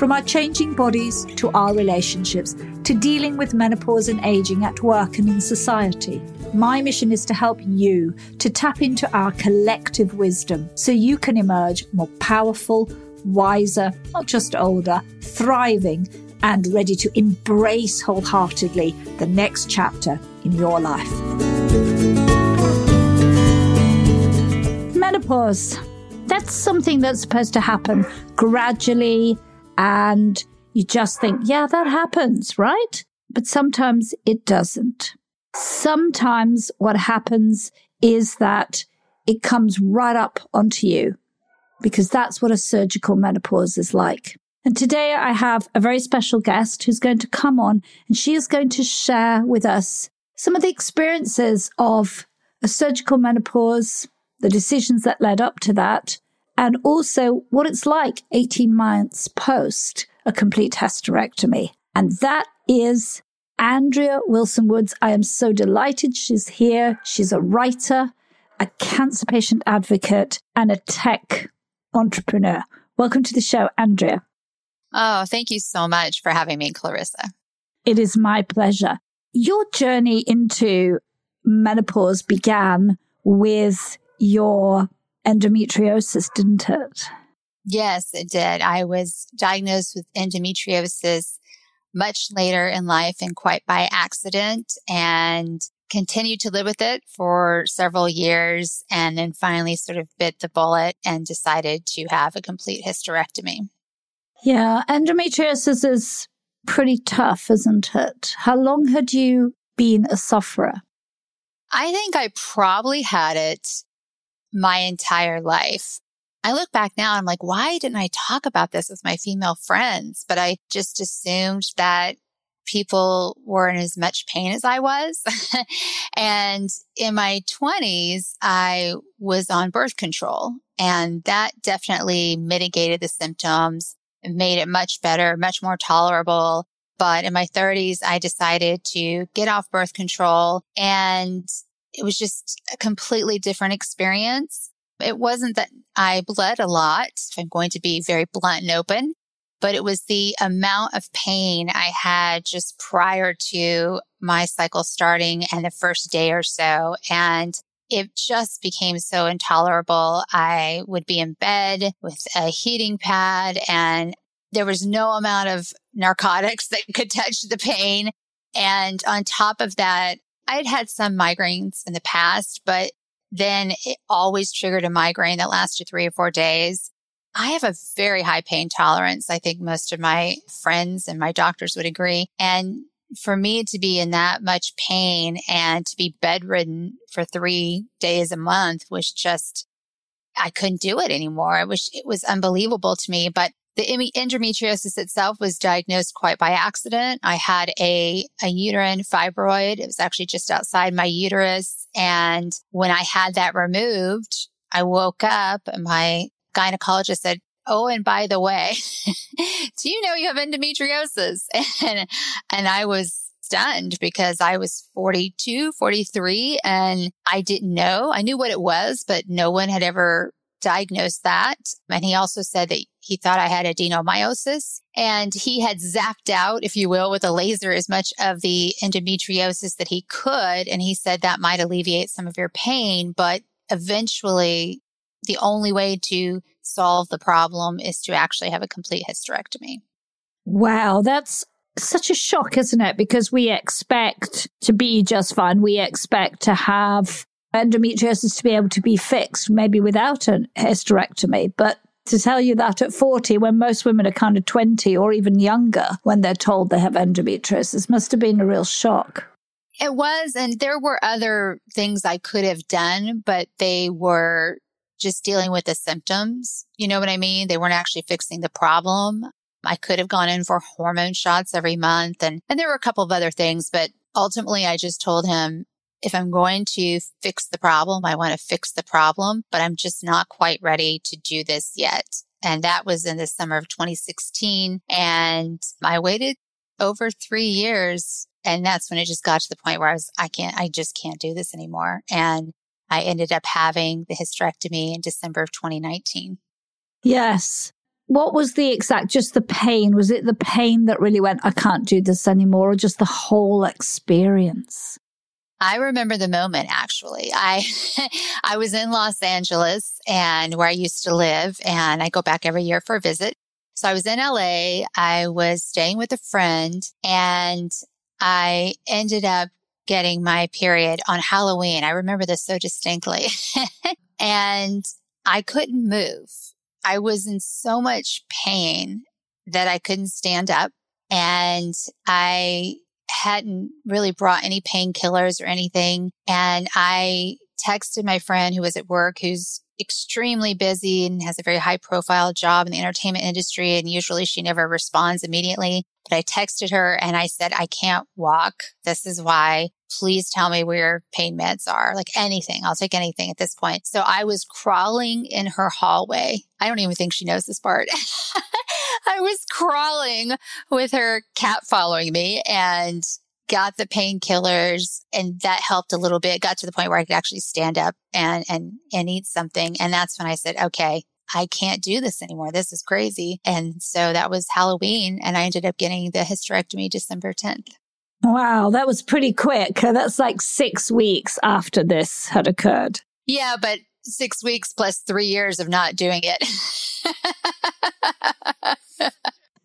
From our changing bodies to our relationships to dealing with menopause and aging at work and in society. My mission is to help you to tap into our collective wisdom so you can emerge more powerful, wiser, not just older, thriving, and ready to embrace wholeheartedly the next chapter in your life. Menopause. That's something that's supposed to happen gradually and you just think, yeah, that happens, right? But sometimes it doesn't. Sometimes what happens is that it comes right up onto you because that's what a surgical menopause is like. And today I have a very special guest who's going to come on and she is going to share with us some of the experiences of a surgical menopause, the decisions that led up to that, and also what it's like 18 months post a complete hysterectomy. And that is Andrea Wilson Woods. I am so delighted she's here. She's a writer, a cancer patient advocate, and a tech entrepreneur. Welcome to the show, Andrea. Oh, thank you so much for having me, Clarissa. It is my pleasure. Your journey into menopause began with your endometriosis, didn't it? Yes, it did. I was diagnosed with endometriosis much later in life and quite by accident and continued to live with it for several years and then finally sort of bit the bullet and decided to have a complete hysterectomy. Yeah, endometriosis is pretty tough, isn't it? How long had you been a sufferer? I think I probably had it my entire life. I look back now, I'm like, why didn't I talk about this with my female friends? But I just assumed that people were in as much pain as I was. and in my 20s, I was on birth control and that definitely mitigated the symptoms made it much better, much more tolerable. But in my 30s, I decided to get off birth control and it was just a completely different experience. It wasn't that I bled a lot, I'm going to be very blunt and open, but it was the amount of pain I had just prior to my cycle starting and the first day or so. And it just became so intolerable. I would be in bed with a heating pad and there was no amount of narcotics that could touch the pain. And on top of that, I'd had some migraines in the past, but then it always triggered a migraine that lasted three or four days. I have a very high pain tolerance. I think most of my friends and my doctors would agree. And for me to be in that much pain and to be bedridden for three days a month was just, I couldn't do it anymore. It was, it was unbelievable to me. But the endometriosis itself was diagnosed quite by accident. I had a, a uterine fibroid. It was actually just outside my uterus. And when I had that removed, I woke up and my gynecologist said, Oh, and by the way, do you know you have endometriosis? And, and I was stunned because I was 42, 43 and I didn't know. I knew what it was, but no one had ever diagnosed that. And he also said that he thought I had adenomyosis and he had zapped out, if you will, with a laser as much of the endometriosis that he could. And he said that might alleviate some of your pain, but eventually the only way to solve the problem is to actually have a complete hysterectomy. Wow, that's such a shock, isn't it? Because we expect to be just fine. We expect to have endometriosis to be able to be fixed, maybe without a hysterectomy. But to tell you that at 40, when most women are kind of 20 or even younger when they're told they have endometriosis, must have been a real shock. It was. And there were other things I could have done, but they were just dealing with the symptoms. You know what I mean? They weren't actually fixing the problem. I could have gone in for hormone shots every month and, and there were a couple of other things, but ultimately I just told him, if I'm going to fix the problem, I want to fix the problem, but I'm just not quite ready to do this yet. And that was in the summer of 2016. And I waited over three years. And that's when it just got to the point where I was, I can't, I just can't do this anymore. And I ended up having the hysterectomy in December of 2019. Yes. What was the exact, just the pain? Was it the pain that really went, I can't do this anymore, or just the whole experience? I remember the moment actually. I I was in Los Angeles and where I used to live and I go back every year for a visit. So I was in LA. I was staying with a friend and I ended up getting my period on Halloween. I remember this so distinctly. and I couldn't move. I was in so much pain that I couldn't stand up and I hadn't really brought any painkillers or anything. And I texted my friend who was at work, who's extremely busy and has a very high profile job in the entertainment industry. And usually she never responds immediately. But I texted her and I said, I can't walk. This is why. Please tell me where pain meds are. Like anything. I'll take anything at this point. So I was crawling in her hallway. I don't even think she knows this part. I was crawling with her cat following me and got the painkillers and that helped a little bit. Got to the point where I could actually stand up and, and, and eat something. And that's when I said, okay, I can't do this anymore. This is crazy. And so that was Halloween and I ended up getting the hysterectomy December 10th. Wow, that was pretty quick. That's like six weeks after this had occurred. Yeah, but six weeks plus three years of not doing it.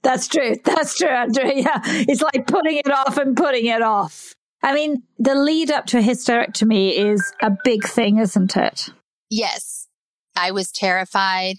That's true. That's true, Andrea. Yeah. It's like putting it off and putting it off. I mean, the lead up to a hysterectomy is a big thing, isn't it? Yes. I was terrified.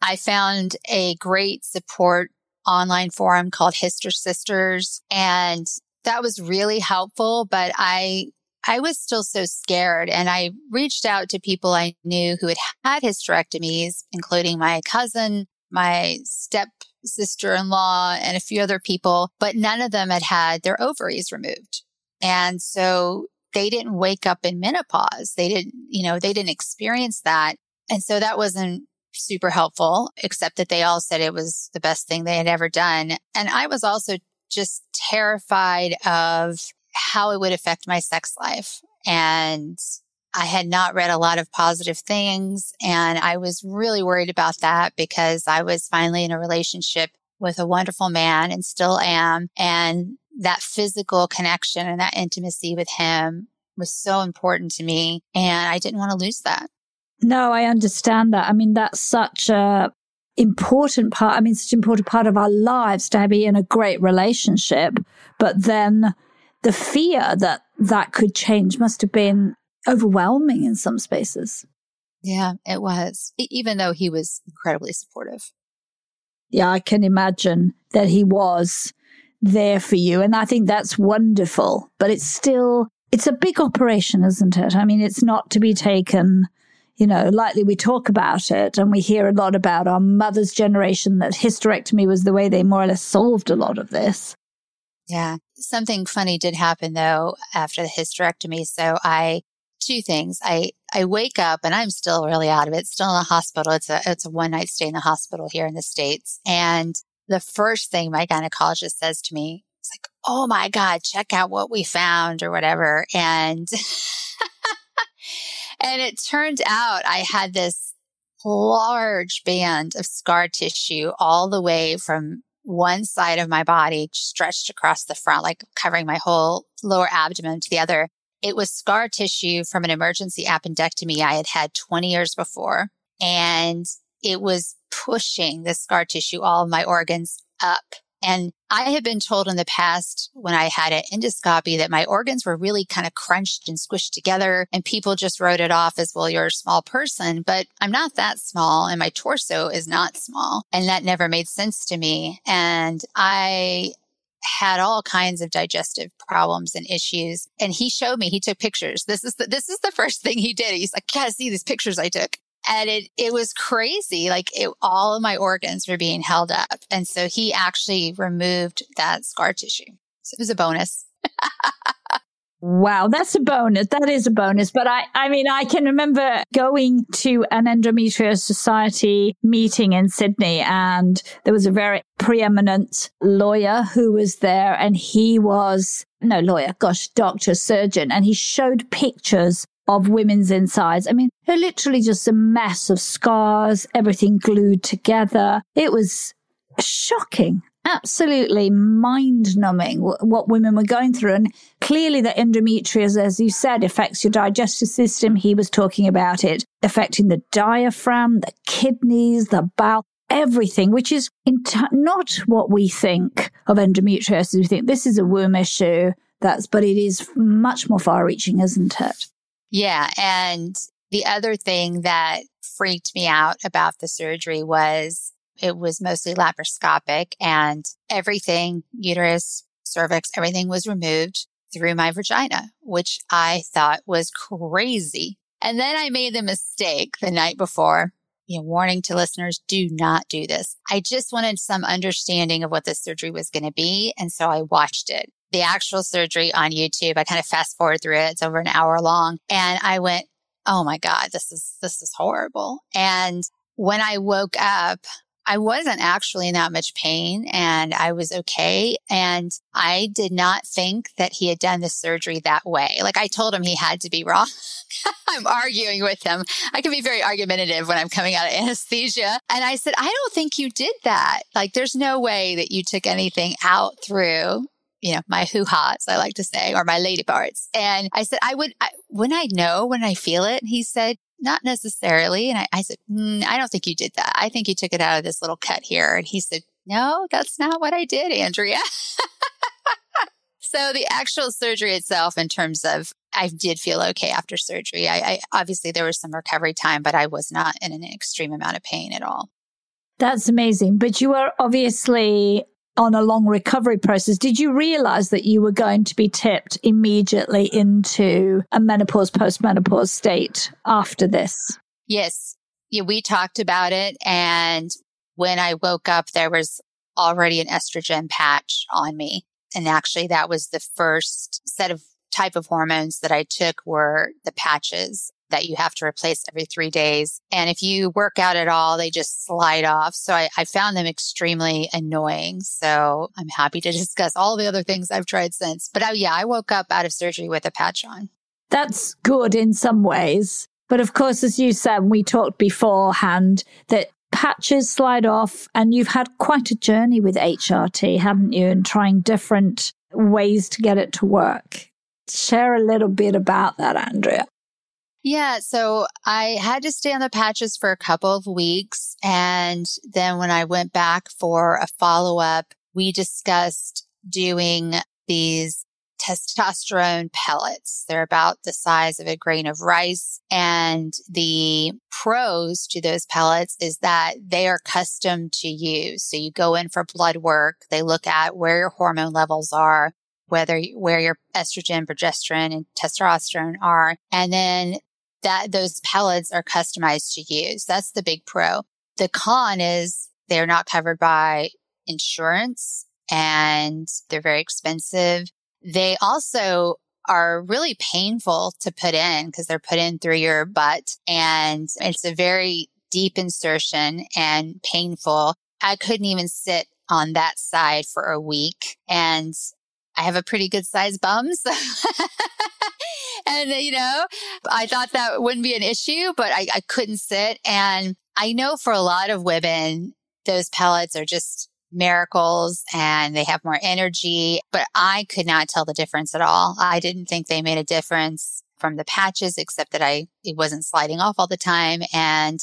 I found a great support online forum called Hyster Sisters and that was really helpful, but I I was still so scared and I reached out to people I knew who had had hysterectomies, including my cousin, my step sister in law, and a few other people, but none of them had had their ovaries removed. And so they didn't wake up in menopause. They didn't, you know, they didn't experience that. And so that wasn't super helpful, except that they all said it was the best thing they had ever done. And I was also just terrified of how it would affect my sex life. And I had not read a lot of positive things. And I was really worried about that because I was finally in a relationship with a wonderful man and still am. And that physical connection and that intimacy with him was so important to me. And I didn't want to lose that. No, I understand that. I mean, that's such a important part. I mean, such an important part of our lives to be in a great relationship. But then the fear that that could change must have been overwhelming in some spaces. Yeah, it was, even though he was incredibly supportive. Yeah, I can imagine that he was there for you. And I think that's wonderful, but it's still, it's a big operation, isn't it? I mean, it's not to be taken, you know, lightly. We talk about it and we hear a lot about our mother's generation that hysterectomy was the way they more or less solved a lot of this. Yeah. Something funny did happen though after the hysterectomy. So I two things. I, I wake up and I'm still really out of it, still in the hospital. It's a, it's a one night stay in the hospital here in the States. And the first thing my gynecologist says to me, it's like, Oh my God, check out what we found or whatever. And, and it turned out I had this large band of scar tissue all the way from one side of my body stretched across the front, like covering my whole lower abdomen to the other. It was scar tissue from an emergency appendectomy I had had 20 years before. And it was pushing the scar tissue, all of my organs up And I have been told in the past when I had an endoscopy that my organs were really kind of crunched and squished together and people just wrote it off as, well, you're a small person, but I'm not that small and my torso is not small. And that never made sense to me. And I had all kinds of digestive problems and issues. And he showed me, he took pictures. This is the, this is the first thing he did. He's like, gotta see these pictures I took. And it, it was crazy. Like it, all of my organs were being held up. And so he actually removed that scar tissue. So it was a bonus. Wow, that's a bonus. That is a bonus. But I, I mean, I can remember going to an endometriosis society meeting in Sydney and there was a very preeminent lawyer who was there and he was, no lawyer, gosh, doctor, surgeon. And he showed pictures of women's insides. I mean, they're literally just a mess of scars, everything glued together. It was shocking absolutely mind numbing what women were going through. And clearly, the endometriosis, as you said, affects your digestive system. He was talking about it affecting the diaphragm, the kidneys, the bowel. Everything, which is not what we think of endometriosis. We think this is a womb issue. That's, but it is much more far reaching, isn't it? Yeah. And the other thing that freaked me out about the surgery was it was mostly laparoscopic and everything, uterus, cervix, everything was removed through my vagina, which I thought was crazy. And then I made the mistake the night before. You know, warning to listeners, do not do this. I just wanted some understanding of what the surgery was going to be. And so I watched it. The actual surgery on YouTube, I kind of fast forward through it. It's over an hour long. And I went, Oh my God, this is, this is horrible. And when I woke up, I wasn't actually in that much pain and I was okay. And I did not think that he had done the surgery that way. Like I told him he had to be wrong. I'm arguing with him. I can be very argumentative when I'm coming out of anesthesia. And I said, I don't think you did that. Like there's no way that you took anything out through you know, my hoo ha's, I like to say, or my lady parts. And I said, I would, I, when I know, when I feel it, he said, not necessarily. And I, I said, mm, I don't think you did that. I think you took it out of this little cut here. And he said, no, that's not what I did, Andrea. so the actual surgery itself, in terms of, I did feel okay after surgery. I, I obviously there was some recovery time, but I was not in an extreme amount of pain at all. That's amazing. But you were obviously on a long recovery process, did you realize that you were going to be tipped immediately into a menopause, postmenopause state after this? Yes. Yeah, we talked about it. And when I woke up, there was already an estrogen patch on me. And actually, that was the first set of type of hormones that I took were the patches that you have to replace every three days. And if you work out at all, they just slide off. So I, I, found them extremely annoying. So I'm happy to discuss all the other things I've tried since. But oh, yeah, I woke up out of surgery with a patch on. That's good in some ways. But of course, as you said, we talked beforehand that patches slide off and you've had quite a journey with HRT, haven't you? And trying different ways to get it to work. Share a little bit about that, Andrea. Yeah. So I had to stay on the patches for a couple of weeks. And then when I went back for a follow up, we discussed doing these testosterone pellets. They're about the size of a grain of rice. And the pros to those pellets is that they are custom to you. So you go in for blood work. They look at where your hormone levels are, whether where your estrogen, progesterone and testosterone are. And then that those pellets are customized to use. That's the big pro. The con is they're not covered by insurance and they're very expensive. They also are really painful to put in because they're put in through your butt and it's a very deep insertion and painful. I couldn't even sit on that side for a week and I have a pretty good size bum. So and, you know, I thought that wouldn't be an issue, but I, I couldn't sit. And I know for a lot of women, those pellets are just miracles and they have more energy, but I could not tell the difference at all. I didn't think they made a difference from the patches, except that I, it wasn't sliding off all the time. And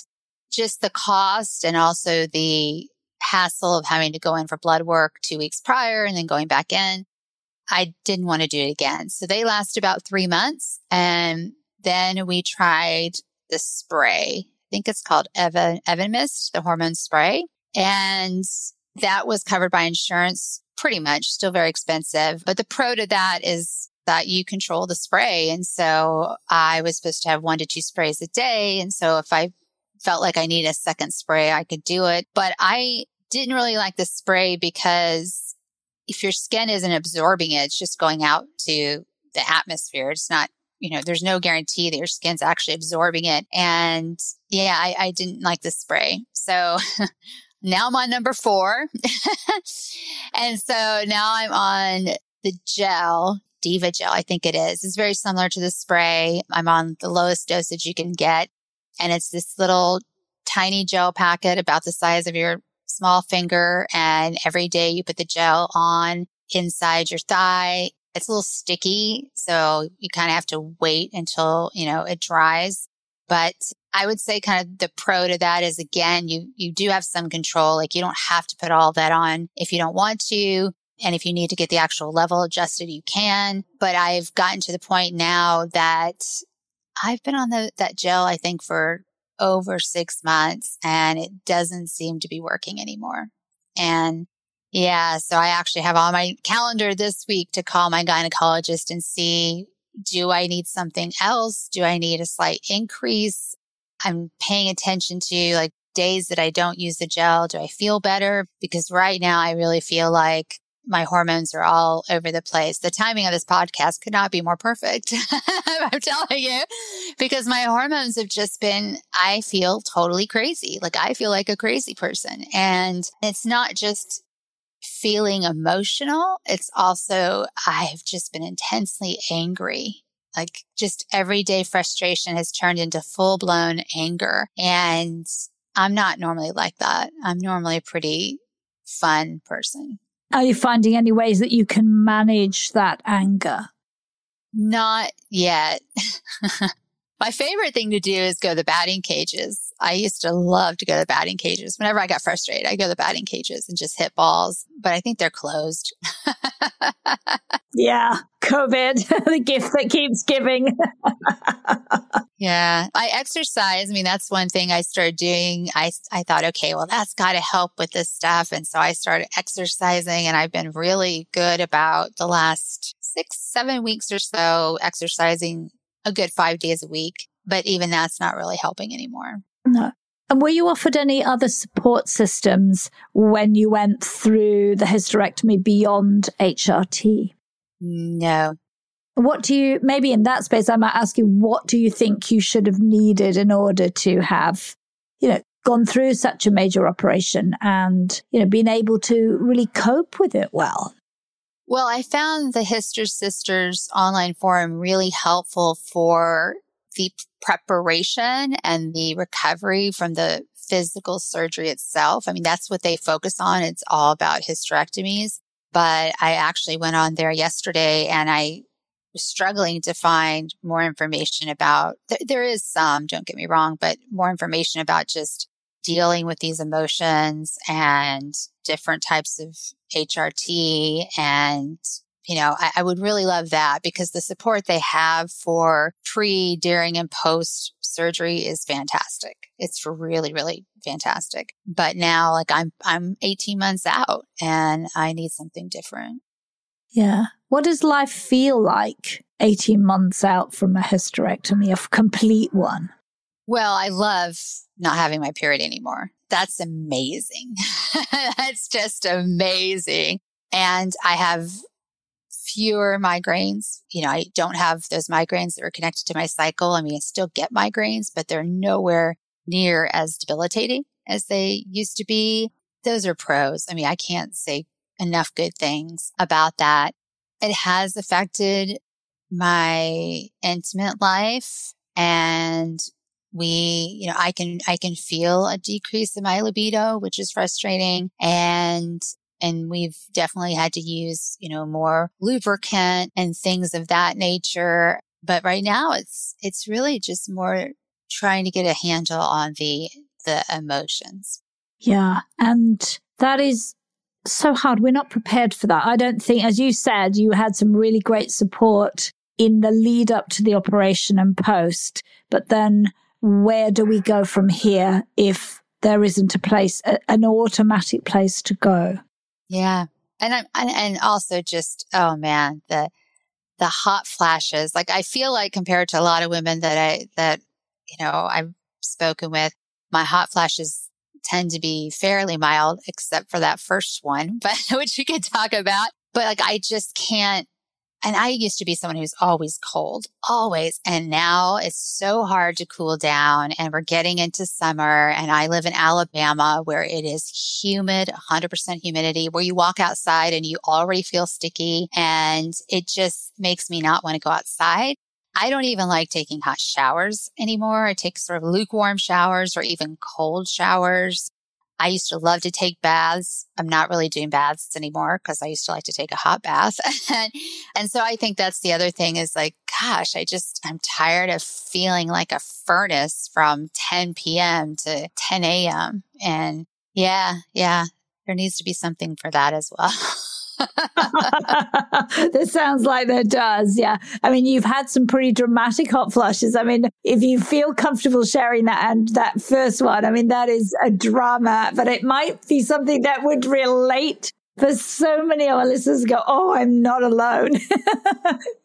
just the cost and also the hassle of having to go in for blood work two weeks prior and then going back in. I didn't want to do it again. So they last about three months. And then we tried the spray. I think it's called Evan, Evamist, the hormone spray. And that was covered by insurance pretty much, still very expensive. But the pro to that is that you control the spray. And so I was supposed to have one to two sprays a day. And so if I felt like I need a second spray, I could do it. But I didn't really like the spray because if your skin isn't absorbing it, it's just going out to the atmosphere. It's not, you know, there's no guarantee that your skin's actually absorbing it. And yeah, I, I didn't like the spray. So now I'm on number four. and so now I'm on the gel, Divigel, I think it is. It's very similar to the spray. I'm on the lowest dosage you can get. And it's this little tiny gel packet about the size of your small finger. And every day you put the gel on inside your thigh. It's a little sticky. So you kind of have to wait until, you know, it dries. But I would say kind of the pro to that is again, you, you do have some control. Like you don't have to put all that on if you don't want to. And if you need to get the actual level adjusted, you can. But I've gotten to the point now that I've been on the, that gel, I think for over six months and it doesn't seem to be working anymore. And yeah, so I actually have on my calendar this week to call my gynecologist and see, do I need something else? Do I need a slight increase? I'm paying attention to like days that I don't use the gel. Do I feel better? Because right now I really feel like my hormones are all over the place. The timing of this podcast could not be more perfect. I'm telling you, because my hormones have just been, I feel totally crazy. Like I feel like a crazy person. And it's not just feeling emotional. It's also, I've just been intensely angry. Like just everyday frustration has turned into full blown anger. And I'm not normally like that. I'm normally a pretty fun person. Are you finding any ways that you can manage that anger? Not yet. My favorite thing to do is go to the batting cages. I used to love to go to the batting cages. Whenever I got frustrated, I go to the batting cages and just hit balls, but I think they're closed. yeah, COVID, the gift that keeps giving. yeah, I exercise. I mean, that's one thing I started doing. I, I thought, okay, well, that's got to help with this stuff. And so I started exercising and I've been really good about the last six, seven weeks or so exercising a good five days a week. But even that's not really helping anymore. No. And were you offered any other support systems when you went through the hysterectomy beyond HRT? Mm, no. What do you, maybe in that space, I might ask you, what do you think you should have needed in order to have, you know, gone through such a major operation and, you know, been able to really cope with it well? Well, I found the Hyster Sisters online forum really helpful for the preparation and the recovery from the physical surgery itself. I mean, that's what they focus on. It's all about hysterectomies. But I actually went on there yesterday and I was struggling to find more information about, th- there is some, don't get me wrong, but more information about just dealing with these emotions and different types of HRT. And, you know, I, I, would really love that because the support they have for pre, during, and post surgery is fantastic. It's really, really fantastic. But now, like I'm, I'm 18 months out and I need something different. Yeah. What does life feel like 18 months out from a hysterectomy, a complete one? Well, I love not having my period anymore. That's amazing. That's just amazing. And I have fewer migraines. You know, I don't have those migraines that are connected to my cycle. I mean, I still get migraines, but they're nowhere near as debilitating as they used to be. Those are pros. I mean, I can't say enough good things about that. It has affected my intimate life and we, you know, I can, I can feel a decrease in my libido, which is frustrating. And, and we've definitely had to use, you know, more lubricant and things of that nature. But right now it's, it's really just more trying to get a handle on the, the emotions. Yeah. And That is so hard. We're not prepared for that. I don't think, as you said, you had some really great support in the lead up to the operation and post. But then where do we go from here if there isn't a place, an automatic place to go? Yeah. And I'm, and also just, oh man, the, the hot flashes. Like I feel like compared to a lot of women that I, that, you know, I've spoken with, my hot flashes tend to be fairly mild, except for that first one, but which we could talk about. But like, I just can't. And I used to be someone who's always cold, always. And now it's so hard to cool down and we're getting into summer and I live in Alabama where it is humid, 100% humidity, where you walk outside and you already feel sticky and it just makes me not want to go outside. I don't even like taking hot showers anymore. I take sort of lukewarm showers or even cold showers. I used to love to take baths. I'm not really doing baths anymore because I used to like to take a hot bath. and so I think that's the other thing is like, gosh, I just, I'm tired of feeling like a furnace from 10 p.m. to 10 a.m. And yeah, yeah, there needs to be something for that as well. this sounds like there does. Yeah. I mean, you've had some pretty dramatic hot flushes. I mean, if you feel comfortable sharing that and that first one, I mean, that is a drama, but it might be something that would relate for so many of our listeners go, Oh, I'm not alone.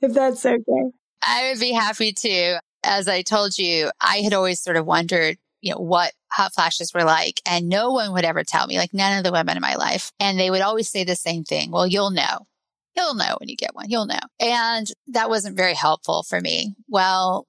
if that's okay. I would be happy to. As I told you, I had always sort of wondered you know, what hot flashes were like. And no one would ever tell me, like none of the women in my life. And they would always say the same thing. Well, you'll know. You'll know when you get one. You'll know. And that wasn't very helpful for me. Well,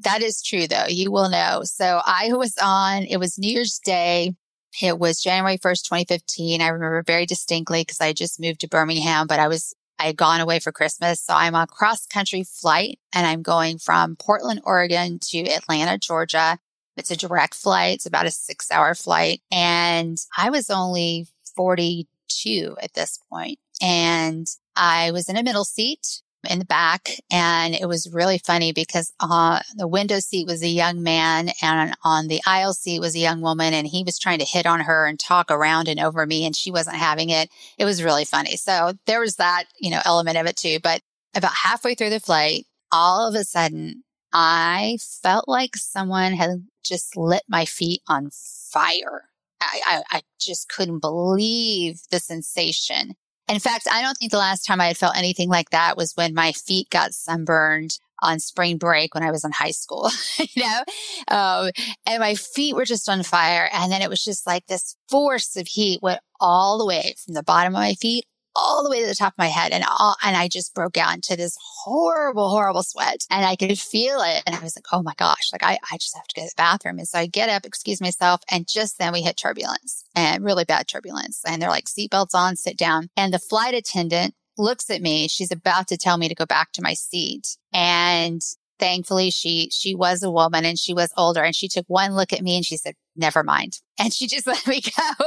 that is true though. You will know. So I was on, it was New Year's Day. It was January 1st, 2015. I remember very distinctly because I just moved to Birmingham, but I was I had gone away for Christmas. So I'm on cross country flight and I'm going from Portland, Oregon to Atlanta, Georgia. It's a direct flight. It's about a six hour flight. And I was only 42 at this point. And I was in a middle seat in the back. And it was really funny because uh, the window seat was a young man and on the aisle seat was a young woman and he was trying to hit on her and talk around and over me and she wasn't having it. It was really funny. So there was that, you know, element of it too. But about halfway through the flight, all of a sudden I felt like someone had just lit my feet on fire. I, I, I just couldn't believe the sensation. In fact, I don't think the last time I had felt anything like that was when my feet got sunburned on spring break when I was in high school, you know, um, and my feet were just on fire. And then it was just like this force of heat went all the way from the bottom of my feet all the way to the top of my head and all, and I just broke out into this horrible, horrible sweat and I could feel it. And I was like, Oh my gosh, like I, I just have to go to the bathroom. And so I get up, excuse myself. And just then we hit turbulence and really bad turbulence. And they're like seatbelts on, sit down. And the flight attendant looks at me. She's about to tell me to go back to my seat. And thankfully she she was a woman and she was older and she took one look at me and she said never mind. And she just let me go.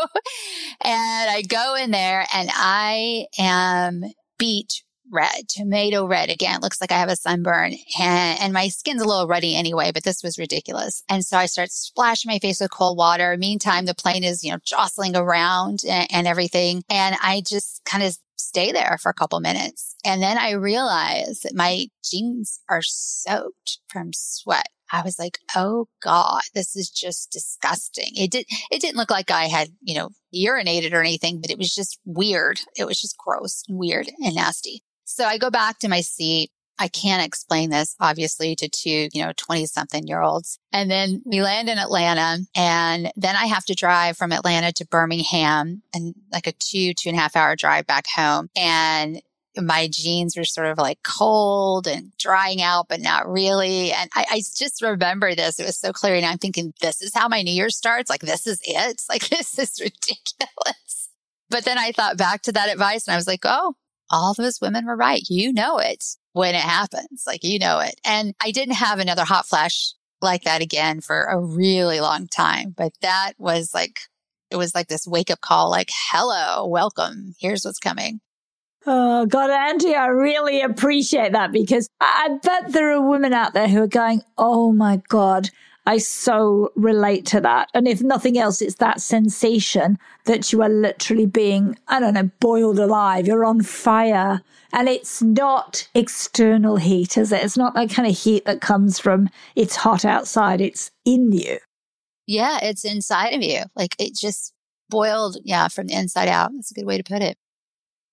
And i go in there and i am beet red tomato red again. It looks like i have a sunburn and, and my skin's a little ruddy anyway but this was ridiculous. And so i start splashing my face with cold water. Meantime the plane is you know jostling around and, and everything. And i just kind of stay there for a couple minutes. And then I realized that my jeans are soaked from sweat. I was like, "Oh God, this is just disgusting." It did. It didn't look like I had, you know, urinated or anything, but it was just weird. It was just gross and weird and nasty. So I go back to my seat I can't explain this obviously to two, you know, 20 something year olds. And then we land in Atlanta and then I have to drive from Atlanta to Birmingham and like a two, two and a half hour drive back home. And my jeans were sort of like cold and drying out, but not really. And I, I, just remember this. It was so clear. And I'm thinking, this is how my New Year starts. Like, this is it. Like, this is ridiculous. But then I thought back to that advice and I was like, oh, all those women were right. You know it when it happens. Like, you know it. And I didn't have another hot flash like that again for a really long time, but that was like, it was like this wake up call, like, hello, welcome. Here's what's coming. Oh, God, Angie, I really appreciate that because I bet there are women out there who are going, Oh my God, I so relate to that. And if nothing else, it's that sensation that you are literally being, I don't know, boiled alive. You're on fire. And it's not external heat, is it? It's not that kind of heat that comes from it's hot outside. It's in you. Yeah, it's inside of you. Like it just boiled, yeah, from the inside out. That's a good way to put it.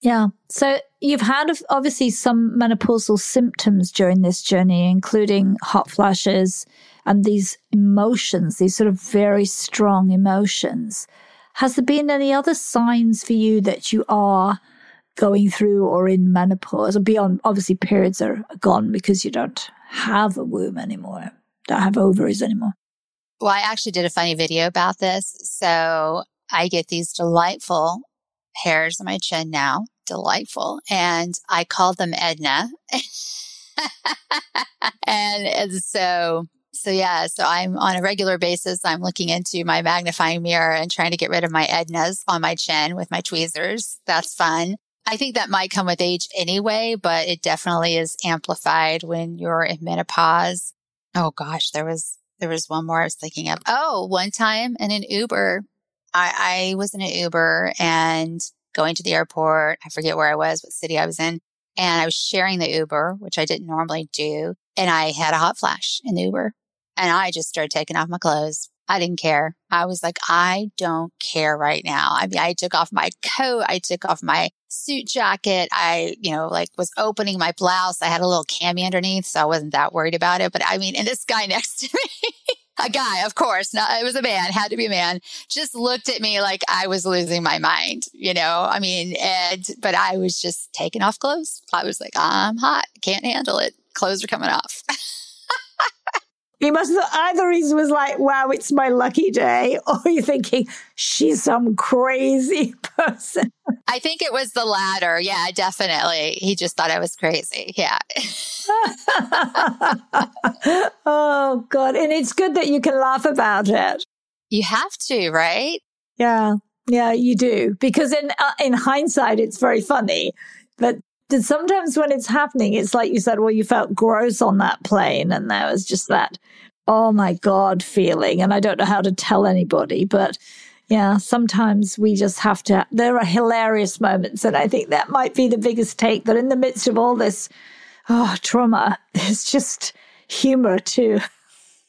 Yeah. So you've had obviously some menopausal symptoms during this journey, including hot flashes and these emotions, these sort of very strong emotions. Has there been any other signs for you that you are going through or in menopause or beyond? Obviously, periods are gone because you don't have a womb anymore, don't have ovaries anymore. Well, I actually did a funny video about this. So I get these delightful hairs on my chin now. Delightful. And I called them Edna. and, and so, so yeah, so I'm on a regular basis. I'm looking into my magnifying mirror and trying to get rid of my Ednas on my chin with my tweezers. That's fun. I think that might come with age anyway, but it definitely is amplified when you're in menopause. Oh gosh, there was, there was one more I was thinking of. Oh, one time in an Uber, I, I was in an Uber and going to the airport. I forget where I was, what city I was in. And I was sharing the Uber, which I didn't normally do. And I had a hot flash in the Uber and I just started taking off my clothes. I didn't care. I was like, I don't care right now. I mean, I took off my coat. I took off my suit jacket. I, you know, like was opening my blouse. I had a little cami underneath, so I wasn't that worried about it. But I mean, and this guy next to me, a guy, of course, not, it was a man, had to be a man, just looked at me like I was losing my mind, you know? I mean, and, but I was just taking off clothes. I was like, I'm hot, can't handle it. Clothes are coming off. He must have either he was like, wow, it's my lucky day, or you're thinking, she's some crazy person. I think it was the latter. Yeah, definitely. He just thought I was crazy. Yeah. oh, God. And it's good that you can laugh about it. You have to, right? Yeah. Yeah, you do. Because in uh, in hindsight, it's very funny. But sometimes when it's happening, it's like you said, well, you felt gross on that plane. And there was just that, oh my God feeling. And I don't know how to tell anybody, but yeah, sometimes we just have to, there are hilarious moments. And I think that might be the biggest take that in the midst of all this oh, trauma, there's just humor too.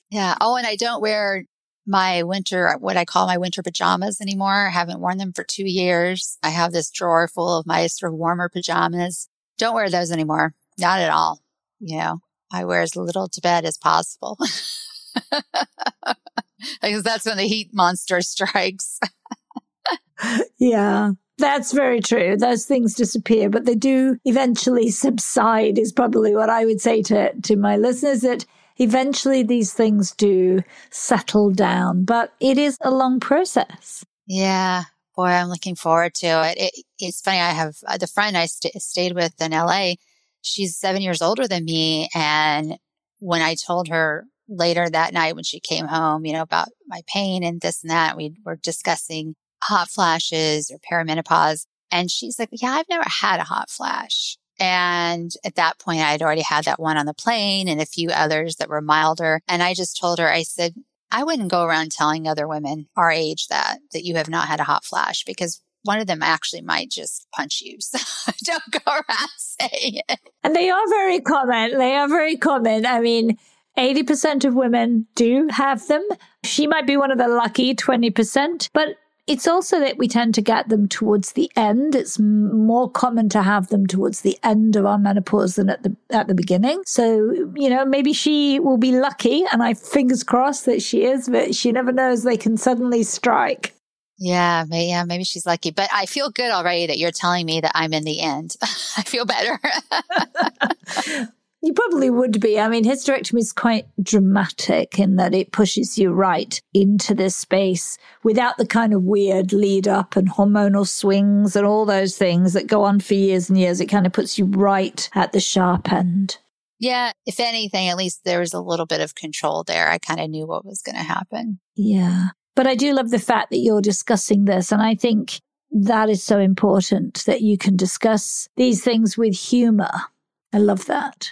Yeah. Oh, and I don't wear my winter, what I call my winter pajamas anymore. I haven't worn them for two years. I have this drawer full of my sort of warmer pajamas. Don't wear those anymore. Not at all. You know, I wear as little to bed as possible. because that's when the heat monster strikes. yeah. That's very true. Those things disappear, but they do eventually subside is probably what I would say to, to my listeners that eventually these things do settle down, but it is a long process. Yeah. Boy, I'm looking forward to it. it it's funny. I have uh, the friend I st- stayed with in LA. She's seven years older than me. And when I told her later that night when she came home, you know, about my pain and this and that, we were discussing hot flashes or perimenopause. And she's like, yeah, I've never had a hot flash. And at that point, I had already had that one on the plane and a few others that were milder. And I just told her, I said, I wouldn't go around telling other women our age that, that you have not had a hot flash because one of them actually might just punch you. So don't go around saying it. And they are very common. They are very common. I mean, 80% of women do have them. She might be one of the lucky 20%, but it's also that we tend to get them towards the end. It's more common to have them towards the end of our menopause than at the at the beginning. So, you know, maybe she will be lucky and I fingers crossed that she is, but she never knows they can suddenly strike. Yeah, yeah, maybe she's lucky. But I feel good already that you're telling me that I'm in the end. I feel better. You probably would be. I mean, hysterectomy is quite dramatic in that it pushes you right into this space without the kind of weird lead up and hormonal swings and all those things that go on for years and years. It kind of puts you right at the sharp end. Yeah. If anything, at least there was a little bit of control there. I kind of knew what was going to happen. Yeah. But I do love the fact that you're discussing this. And I think that is so important that you can discuss these things with humor. I love that.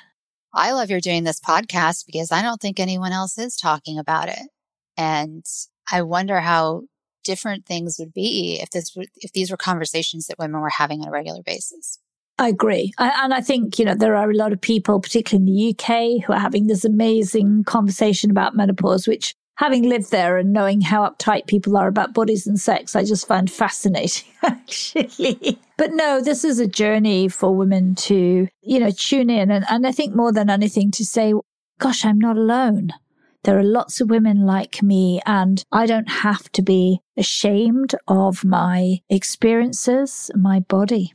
I love you're doing this podcast because I don't think anyone else is talking about it. And I wonder how different things would be if this if these were conversations that women were having on a regular basis. I agree. I, and I think, you know, there are a lot of people, particularly in the UK, who are having this amazing conversation about menopause, which having lived there and knowing how uptight people are about bodies and sex, I just find fascinating, actually. But no, this is a journey for women to, you know, tune in. And, and I think more than anything to say, gosh, I'm not alone. There are lots of women like me, and I don't have to be ashamed of my experiences, my body.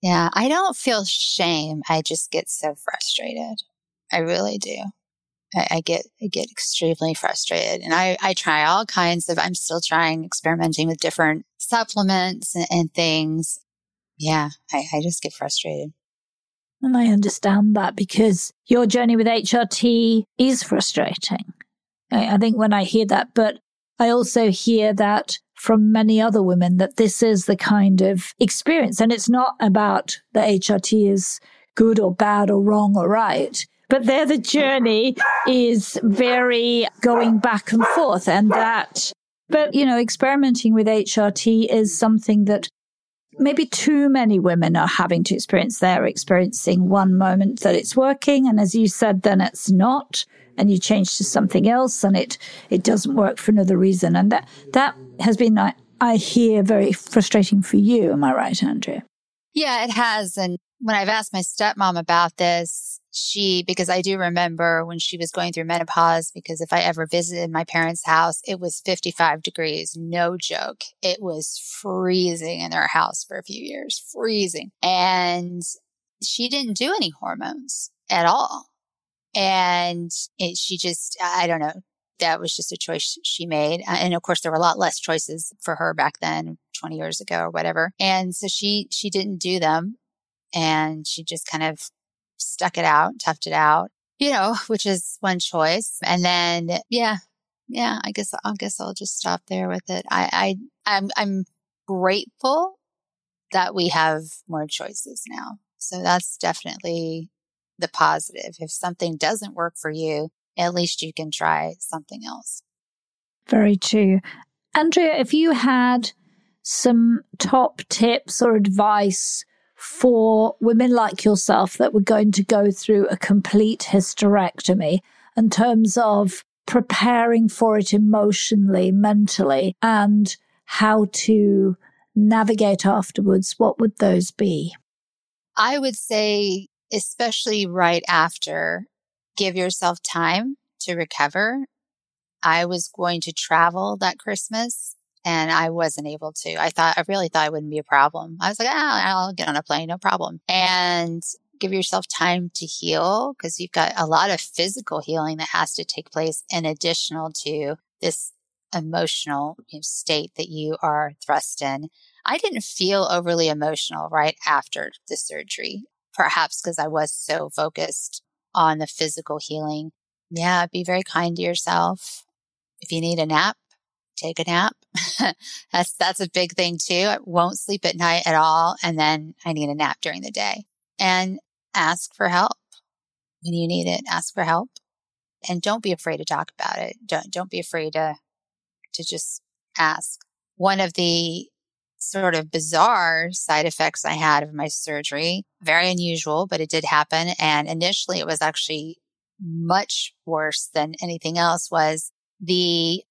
Yeah, I don't feel shame. I just get so frustrated. I really do. I, I, get I get extremely frustrated, and I I try all kinds of. I'm still trying experimenting with different supplements and, and things. Yeah, I, I just get frustrated. And I understand that because your journey with HRT is frustrating. I, think when I hear that, but I also hear that from many other women that this is the kind of experience. And it's not about the HRT is good or bad or wrong or right. But there the journey is very going back and forth and that, but you know, experimenting with HRT is something that maybe too many women are having to experience. They're experiencing one moment that it's working. And as you said, then it's not and you change to something else and it it doesn't work for another reason and that that has been I, I hear very frustrating for you am i right andrea yeah it has and when i've asked my stepmom about this she because i do remember when she was going through menopause because if i ever visited my parents house it was 55 degrees no joke. It was freezing in their house for a few years freezing. And she didn't do any hormones at all. And it, she just, I don't know, that was just a choice she made. Uh, and of course, there were a lot less choices for her back then, 20 years ago or whatever. And so she, she didn't do them. And she just kind of stuck it out, toughed it out, you know, which is one choice. And then, yeah, yeah, I guess, I guess I'll just stop there with it. I, I, I'm, I'm grateful that we have more choices now. So that's definitely the positive. If something doesn't work for you, at least you can try something else. Very true. Andrea, if you had some top tips or advice for women like yourself that were going to go through a complete hysterectomy in terms of preparing for it emotionally, mentally, and how to navigate afterwards, what would those be? I would say especially right after, give yourself time to recover. I was going to travel that Christmas and I wasn't able to. I thought, I really thought it wouldn't be a problem. I was like, ah, I'll get on a plane, no problem. And give yourself time to heal because you've got a lot of physical healing that has to take place in additional to this emotional state that you are thrust in. I didn't feel overly emotional right after the surgery perhaps because I was so focused on the physical healing. Yeah, be very kind to yourself. If you need a nap, take a nap. that's that's a big thing too. I won't sleep at night at all and then I need a nap during the day. And ask for help. When you need it, ask for help. And don't be afraid to talk about it. Don't don't be afraid to to just ask. One of the sort of bizarre side effects I had of my surgery. Very unusual, but it did happen. And initially it was actually much worse than anything else was the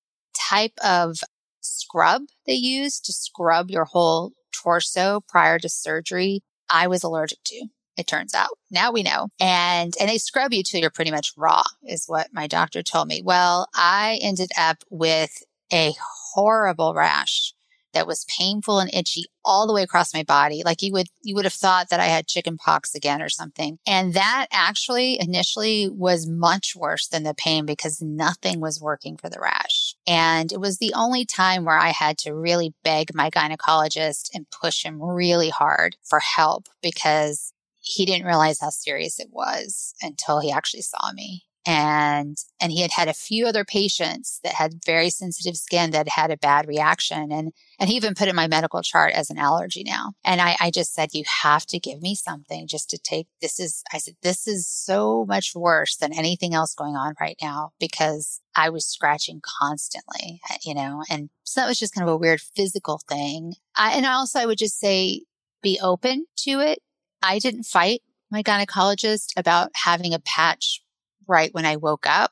type of scrub they use to scrub your whole torso prior to surgery. I was allergic to. It turns out now we know. And, and they scrub you till you're pretty much raw is what my doctor told me. Well, I ended up with a horrible rash that was painful and itchy all the way across my body. Like you would, you would have thought that I had chicken pox again or something. And that actually initially was much worse than the pain because nothing was working for the rash. And it was the only time where I had to really beg my gynecologist and push him really hard for help because he didn't realize how serious it was until he actually saw me. And and he had had a few other patients that had very sensitive skin that had a bad reaction and and he even put in my medical chart as an allergy now. And i i just said you have to give me something just to take this is i said this is so much worse than anything else going on right now because i was scratching constantly uh, you know and so that was just kind of a weird physical thing. I, and also i would just say be open to it. I didn't fight my gynecologist about having a patch right when I woke up.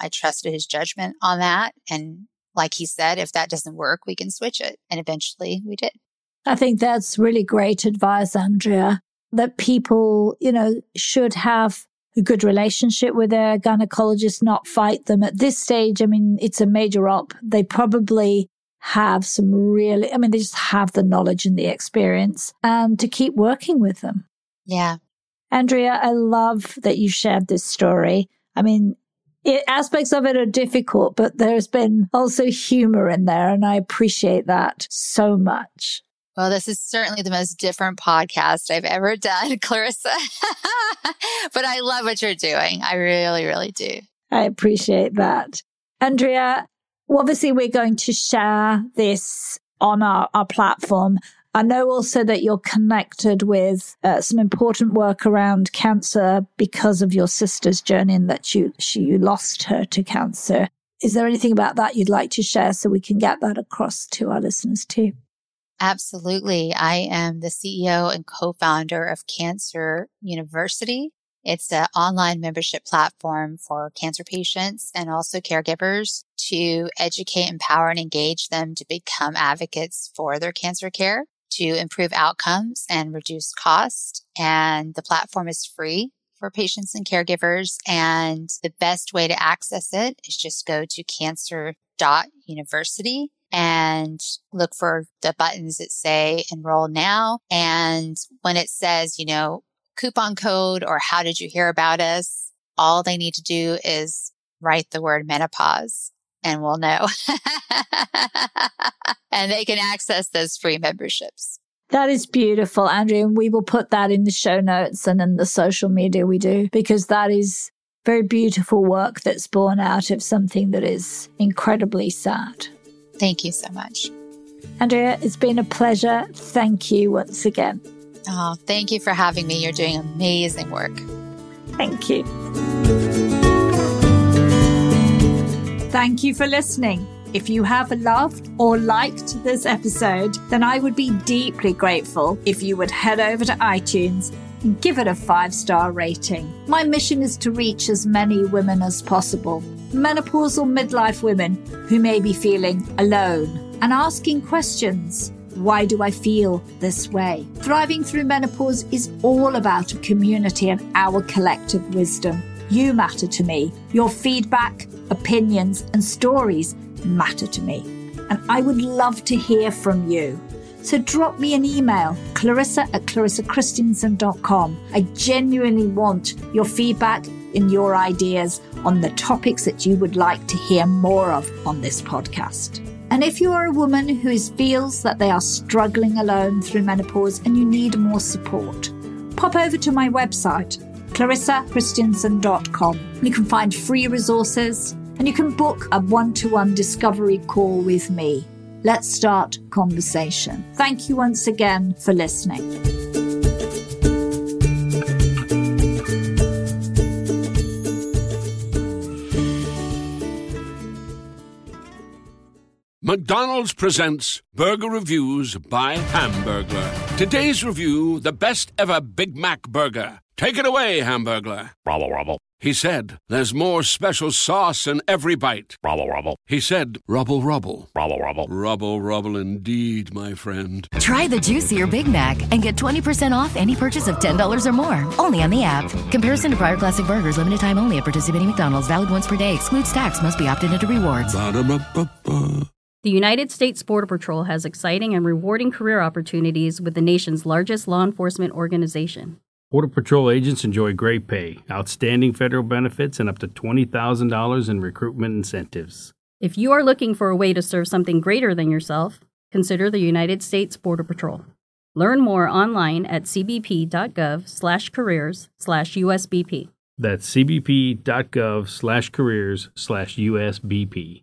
I trusted his judgment on that. And like he said, if that doesn't work, we can switch it. And eventually we did. I think that's really great advice, Andrea, that people, you know, should have a good relationship with their gynecologist, not fight them at this stage. I mean, it's a major op. They probably have some really, I mean, they just have the knowledge and the experience and to keep working with them. Yeah. Andrea, I love that you shared this story. I mean, it, aspects of it are difficult, but there's been also humor in there, and I appreciate that so much. Well, this is certainly the most different podcast I've ever done, Clarissa. but I love what you're doing. I really, really do. I appreciate that. Andrea, obviously, we're going to share this on our, our platform. I know also that you're connected with uh, some important work around cancer because of your sister's journey and that you, she, you lost her to cancer. Is there anything about that you'd like to share so we can get that across to our listeners too? Absolutely. I am the CEO and co-founder of Cancer University. It's an online membership platform for cancer patients and also caregivers to educate, empower, and engage them to become advocates for their cancer care to improve outcomes and reduce cost. And the platform is free for patients and caregivers. And the best way to access it is just go to cancer.university and look for the buttons that say enroll now. And when it says, you know, coupon code or how did you hear about us? All they need to do is write the word menopause and we'll know. and they can access those free memberships. That is beautiful, Andrea. And we will put that in the show notes and in the social media we do because that is very beautiful work that's born out of something that is incredibly sad. Thank you so much. Andrea, it's been a pleasure. Thank you once again. Oh, thank you for having me. You're doing amazing work. Thank you. Thank you for listening. If you have loved or liked this episode, then I would be deeply grateful if you would head over to iTunes and give it a five star rating. My mission is to reach as many women as possible, menopausal midlife women who may be feeling alone and asking questions. Why do I feel this way? Thriving through menopause is all about a community and our collective wisdom. You matter to me. Your feedback, opinions, and stories matter to me. And I would love to hear from you. So drop me an email, clarissa at clarissakristjansson.com. I genuinely want your feedback and your ideas on the topics that you would like to hear more of on this podcast. And if you are a woman who feels that they are struggling alone through menopause and you need more support, pop over to my website, clarissakristjansson.com. You can find free resources and you can book a one to one discovery call with me. Let's start conversation. Thank you once again for listening. McDonald's presents Burger Reviews by Hamburglar. Today's review the best ever Big Mac burger. Take it away, Hamburglar. Rubble, rubble. He said, There's more special sauce in every bite. Rubble, rubble. He said, Rubble, rubble. Rubble, rubble. Rubble, rubble indeed, my friend. Try the juicier Big Mac and get 20% off any purchase of $10 or more. Only on the app. Comparison to prior classic burgers, limited time only at participating McDonald's, valid once per day, excludes tax, must be opted into rewards. Ba-da-ba-ba-ba. The United States Border Patrol has exciting and rewarding career opportunities with the nation's largest law enforcement organization. Border Patrol agents enjoy great pay, outstanding federal benefits, and up to $20,000 in recruitment incentives. If you are looking for a way to serve something greater than yourself, consider the United States Border Patrol. Learn more online at cbp.gov/careers/usbp. That's cbp.gov slash careers slash USBP.